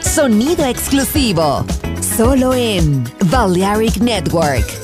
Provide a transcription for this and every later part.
Sonido exclusivo, solo en Balearic Network.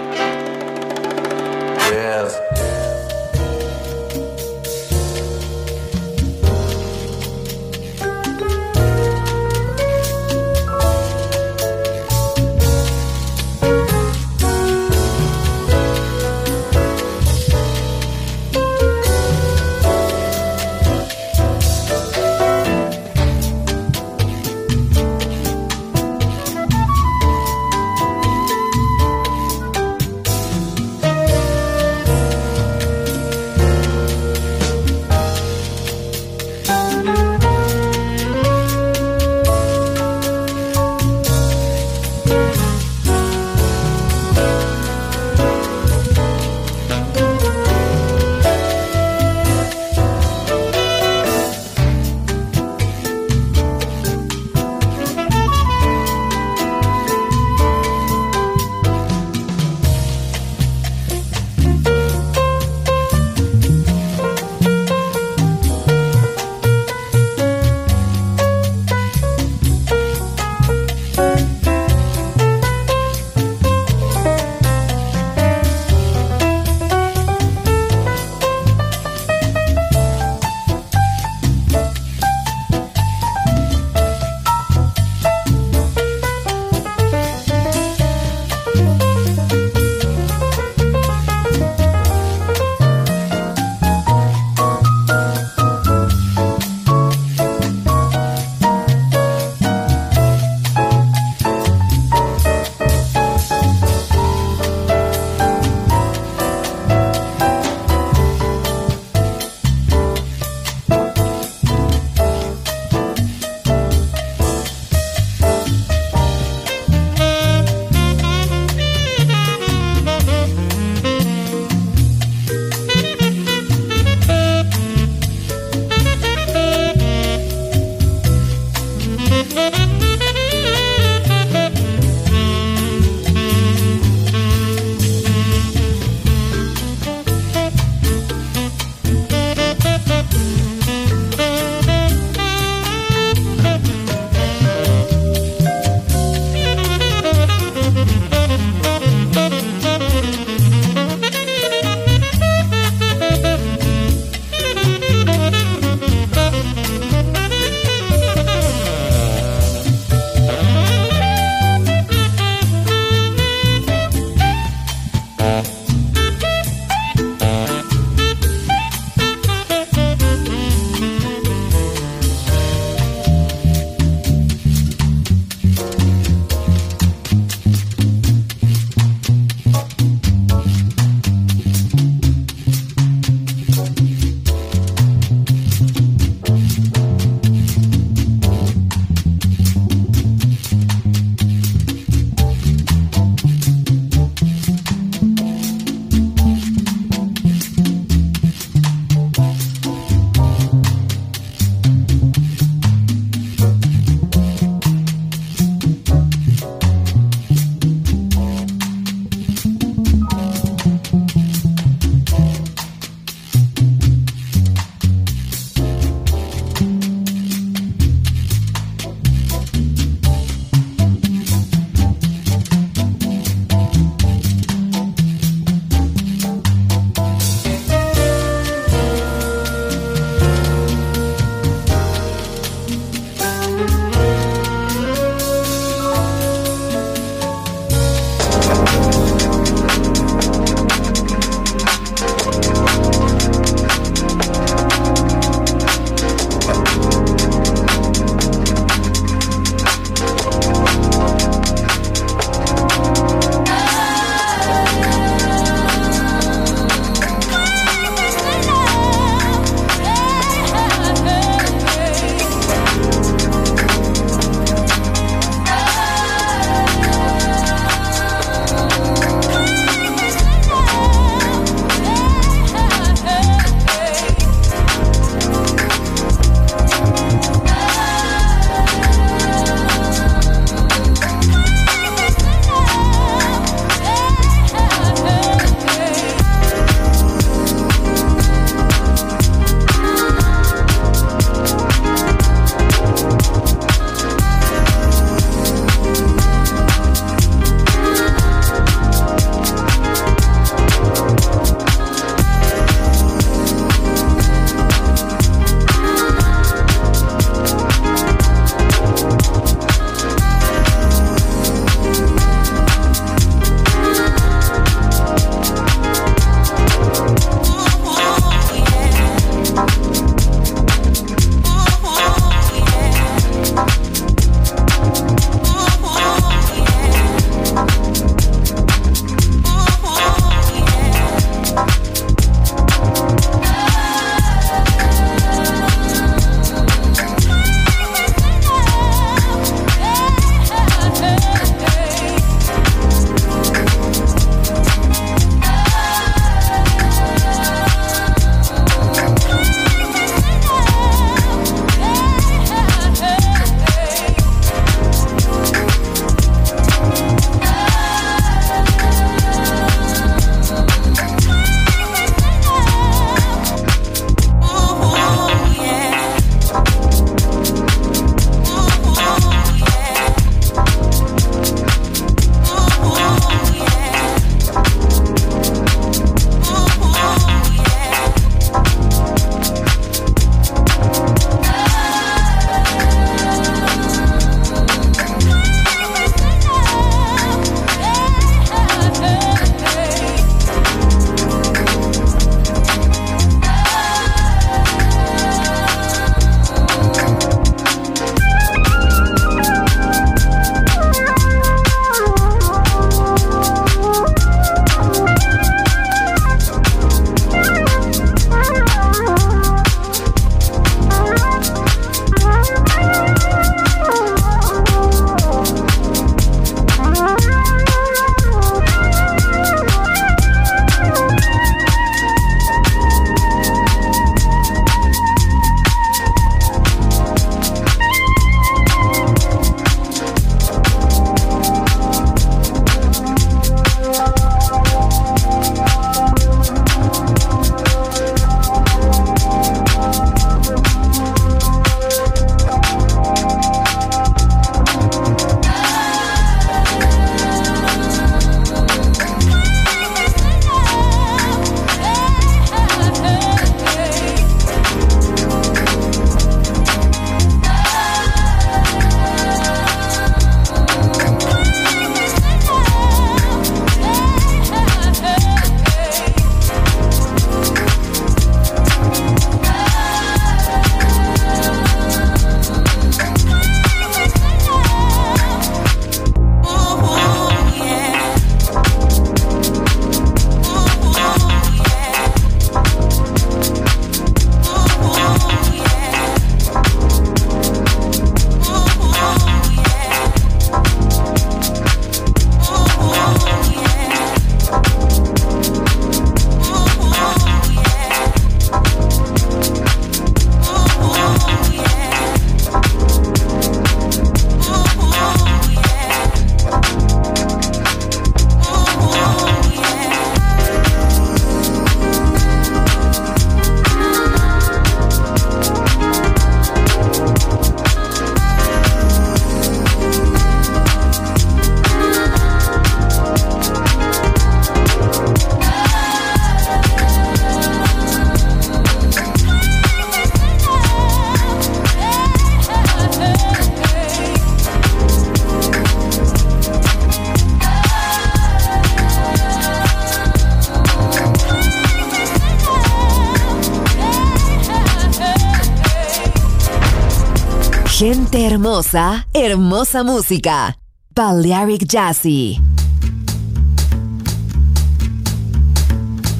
Hermosa, hermosa música. Balearic Jazzy.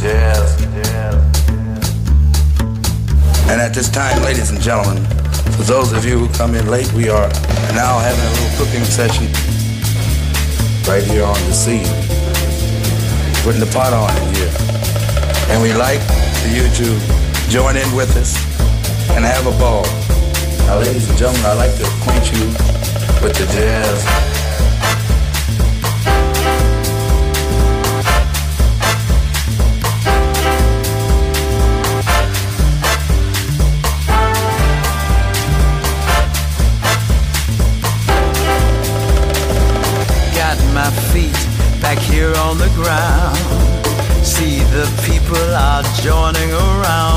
Yes, yes. And at this time, ladies and gentlemen, for those of you who come in late, we are now having a little cooking session right here on the scene. Putting the pot on in here. And we like for you to join in with us and have a ball. Now, ladies and gentlemen, I'd like to acquaint you with the jazz back here on the ground. See the people are joining around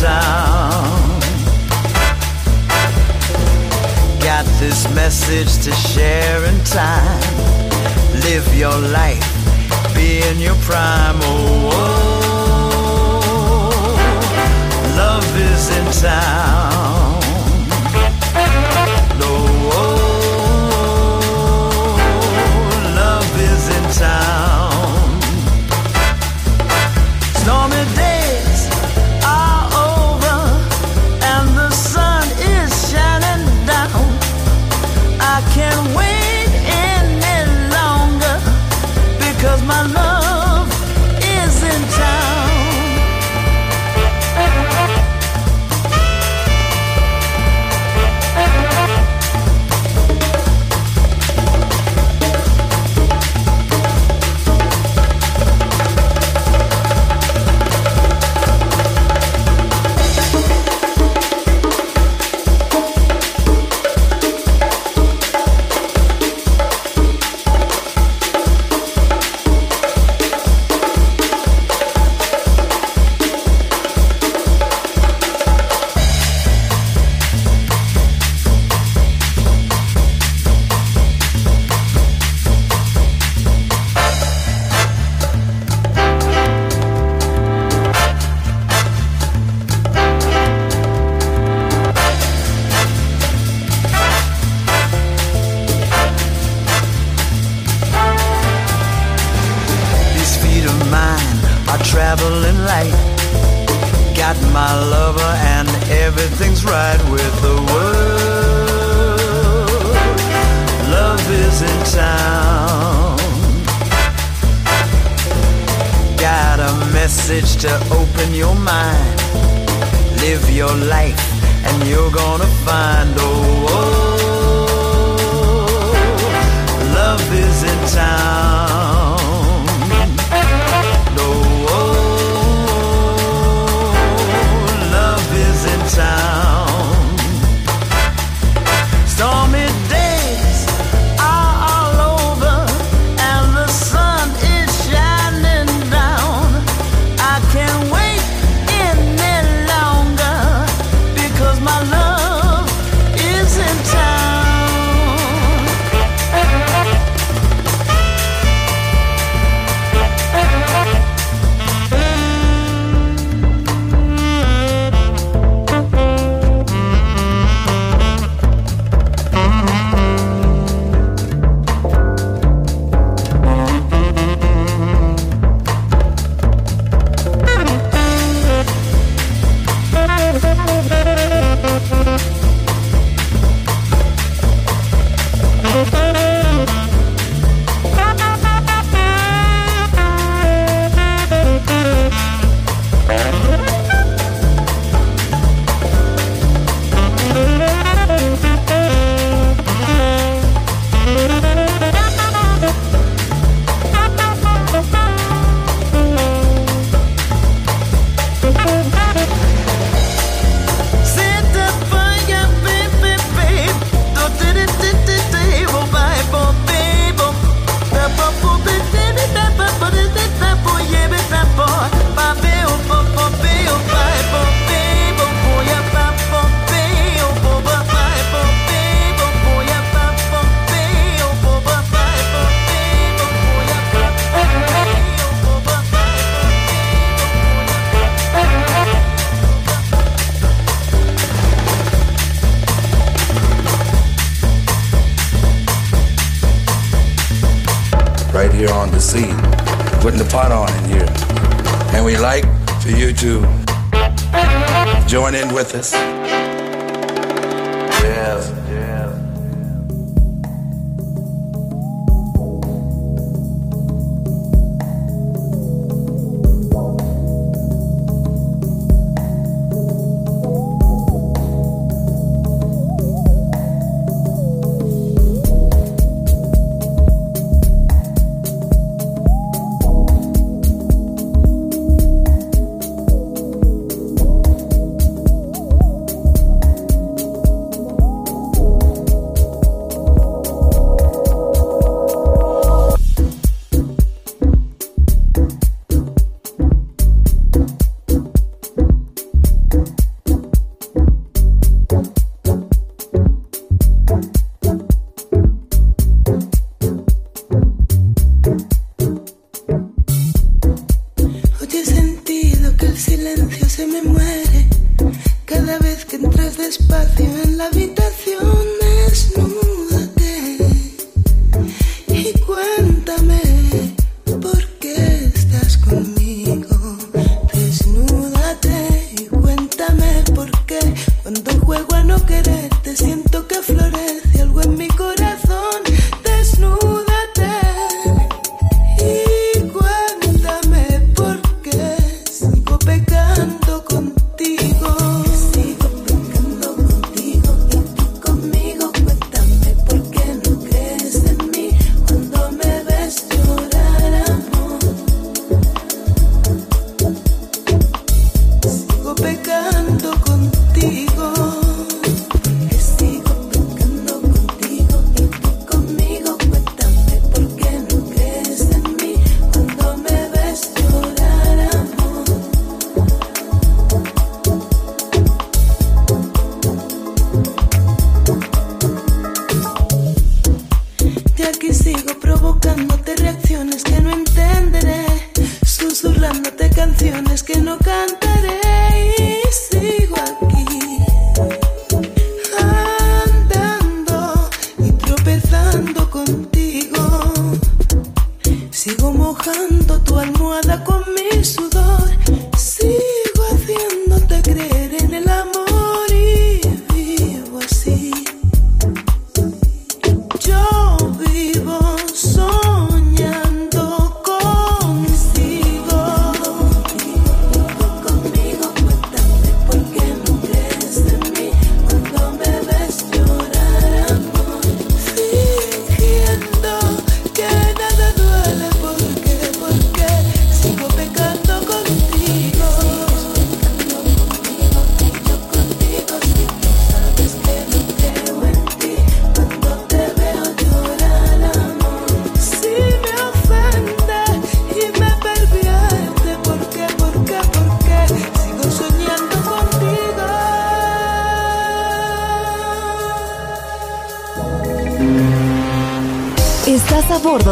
town. Got this message to share in time. Live your life, be in your prime. Oh, oh love is in town. Oh, oh. love is in town. message to open your mind. Live your life, and you're gonna find oh, oh, oh, oh love is in town. Pot on in here. And we like for you to join in with us.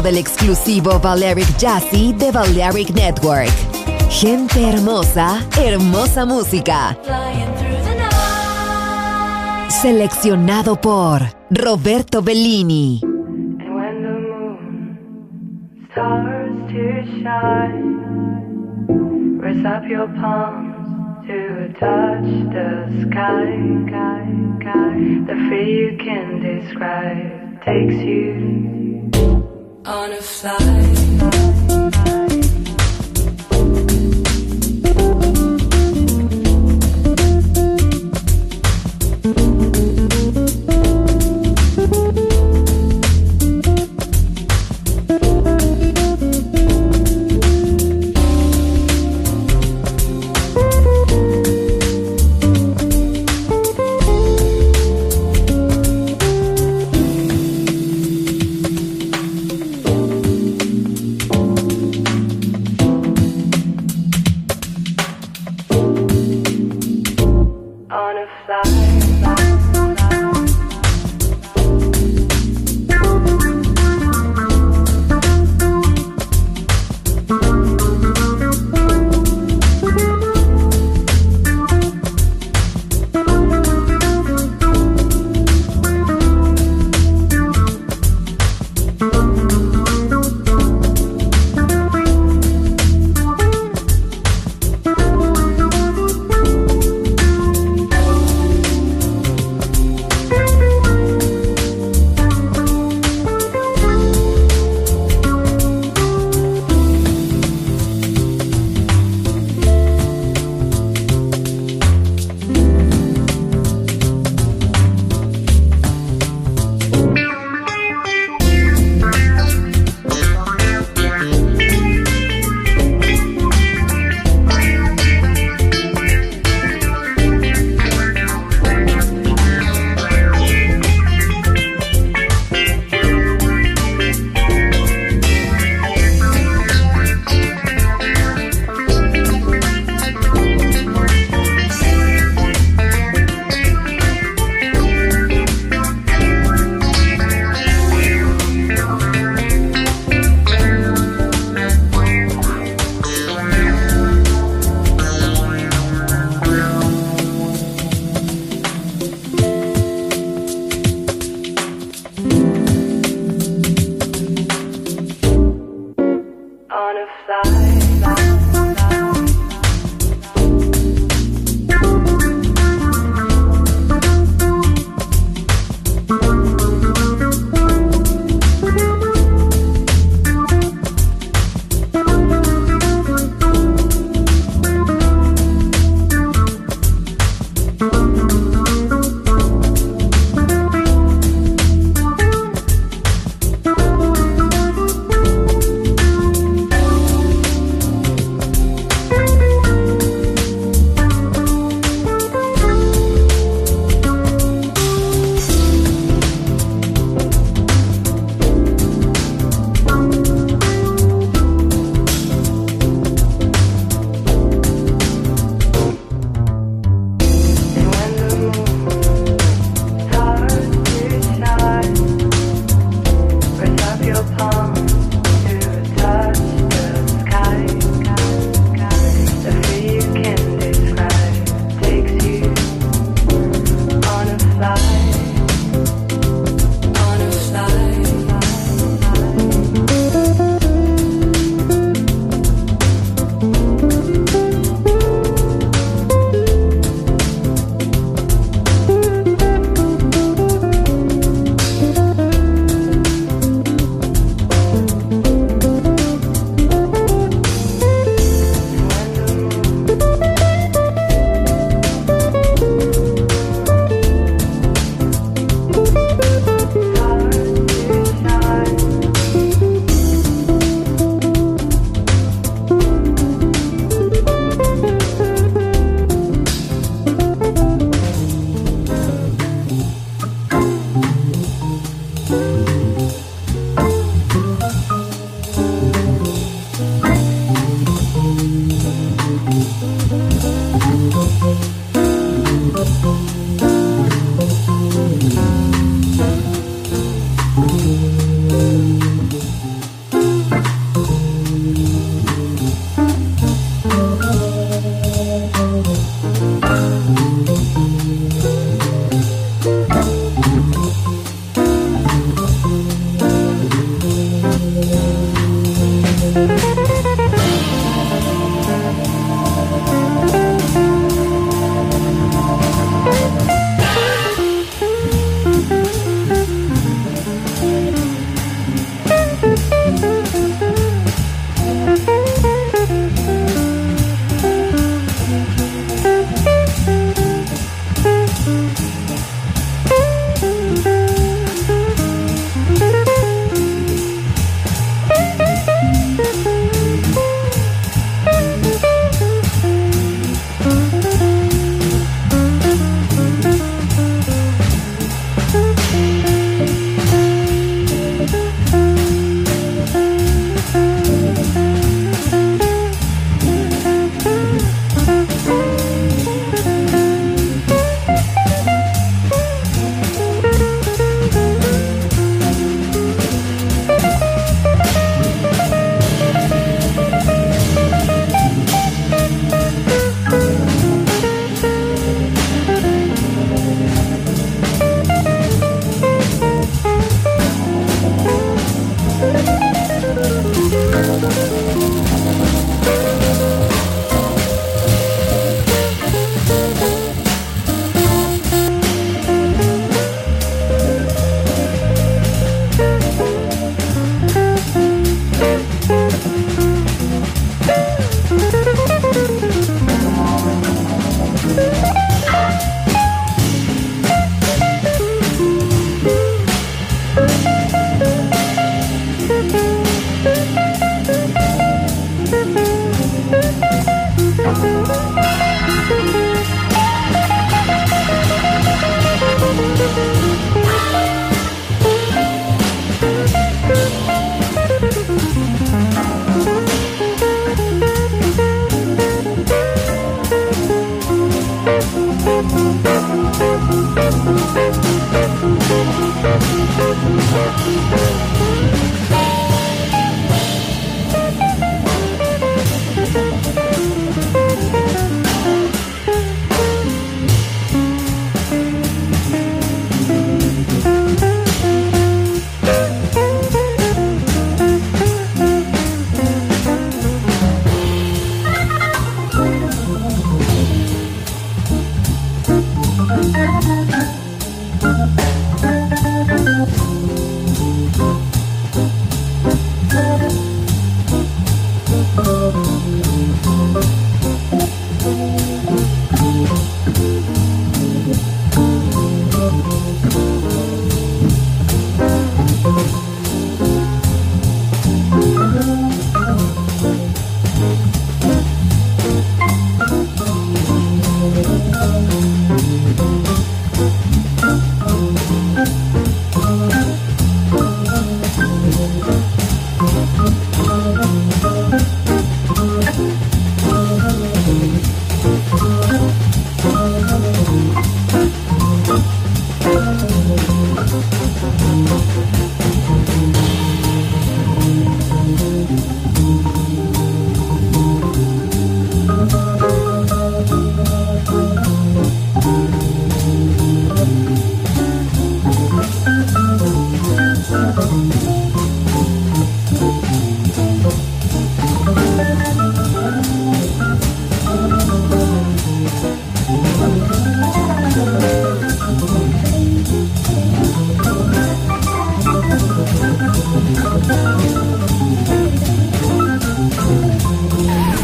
Del exclusivo Valeric Jazzy de Valeric Network. Gente hermosa, hermosa música. Seleccionado por Roberto Bellini. up your palms to touch the sky, The fear you can describe takes you on a flight.